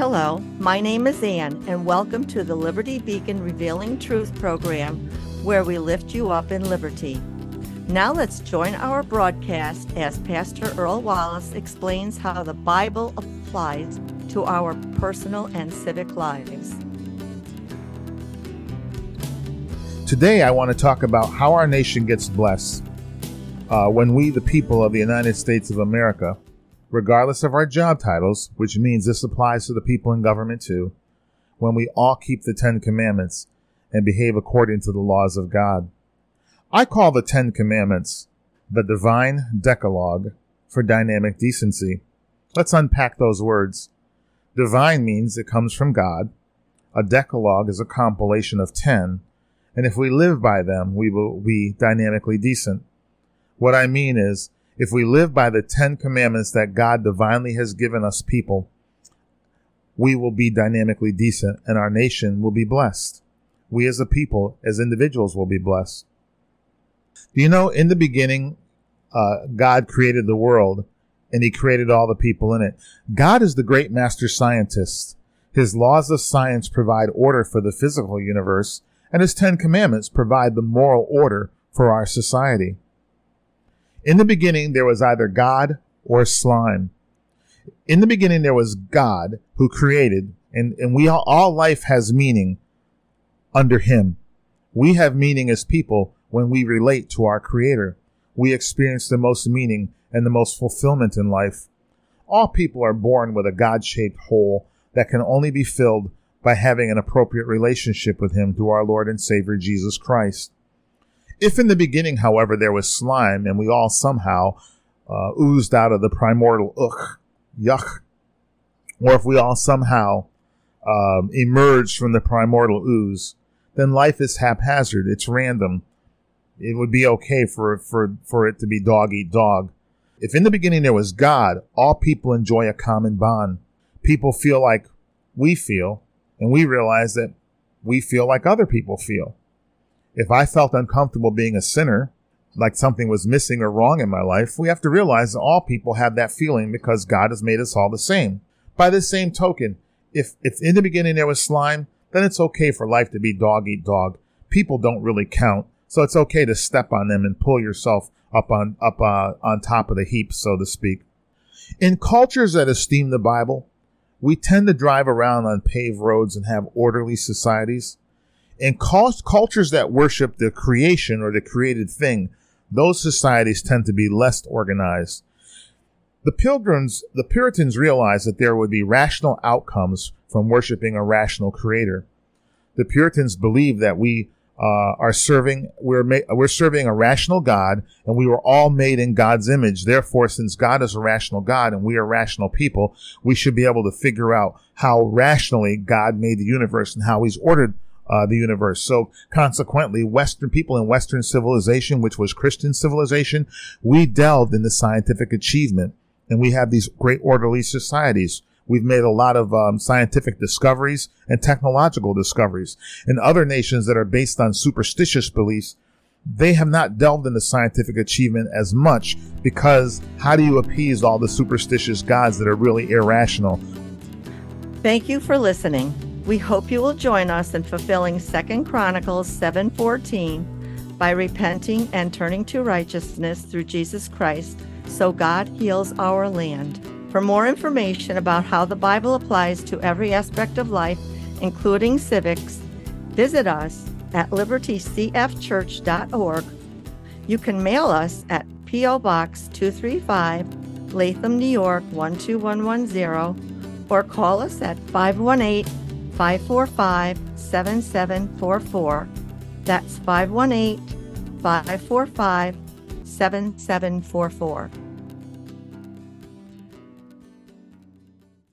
Hello, my name is Ann, and welcome to the Liberty Beacon Revealing Truth program, where we lift you up in liberty. Now let's join our broadcast as Pastor Earl Wallace explains how the Bible applies to our personal and civic lives. Today, I want to talk about how our nation gets blessed uh, when we, the people of the United States of America, regardless of our job titles, which means this applies to the people in government too, when we all keep the Ten Commandments and behave according to the laws of God. I call the Ten Commandments the divine decalogue for dynamic decency. Let's unpack those words. Divine means it comes from God. A decalogue is a compilation of ten, and if we live by them, we will be dynamically decent. What I mean is, if we live by the Ten Commandments that God divinely has given us people, we will be dynamically decent and our nation will be blessed. We as a people, as individuals, will be blessed. Do you know, in the beginning, uh, God created the world and he created all the people in it. God is the great master scientist. His laws of science provide order for the physical universe, and his Ten Commandments provide the moral order for our society. In the beginning, there was either God or slime. In the beginning, there was God who created, and, and we all, all life has meaning under him. We have meaning as people when we relate to our creator. We experience the most meaning and the most fulfillment in life. All people are born with a God shaped hole that can only be filled by having an appropriate relationship with Him through our Lord and Savior Jesus Christ. If in the beginning, however, there was slime and we all somehow uh, oozed out of the primordial ugh, yuck, or if we all somehow um, emerged from the primordial ooze, then life is haphazard. It's random. It would be okay for, for, for it to be dog eat dog. If in the beginning there was God, all people enjoy a common bond. People feel like we feel, and we realize that we feel like other people feel. If I felt uncomfortable being a sinner, like something was missing or wrong in my life, we have to realize that all people have that feeling because God has made us all the same. By the same token, if, if in the beginning there was slime, then it's okay for life to be dog eat dog. People don't really count, so it's okay to step on them and pull yourself up on up uh, on top of the heap, so to speak. In cultures that esteem the Bible, we tend to drive around on paved roads and have orderly societies. In cultures that worship the creation or the created thing, those societies tend to be less organized. The pilgrims, the Puritans realized that there would be rational outcomes from worshiping a rational creator. The Puritans believed that we uh, are serving we're ma- we're serving a rational God, and we were all made in God's image. Therefore, since God is a rational God and we are rational people, we should be able to figure out how rationally God made the universe and how He's ordered uh, the universe. So consequently, Western people in Western civilization, which was Christian civilization, we delved into scientific achievement, and we have these great orderly societies. We've made a lot of um, scientific discoveries and technological discoveries. In other nations that are based on superstitious beliefs, they have not delved into scientific achievement as much because how do you appease all the superstitious gods that are really irrational? Thank you for listening. We hope you will join us in fulfilling 2 Chronicles 7:14 by repenting and turning to righteousness through Jesus Christ so God heals our land. For more information about how the Bible applies to every aspect of life, including civics, visit us at libertycfchurch.org. You can mail us at P.O. Box 235, Latham, New York 12110, or call us at 518 545 7744. That's 518 545 7744.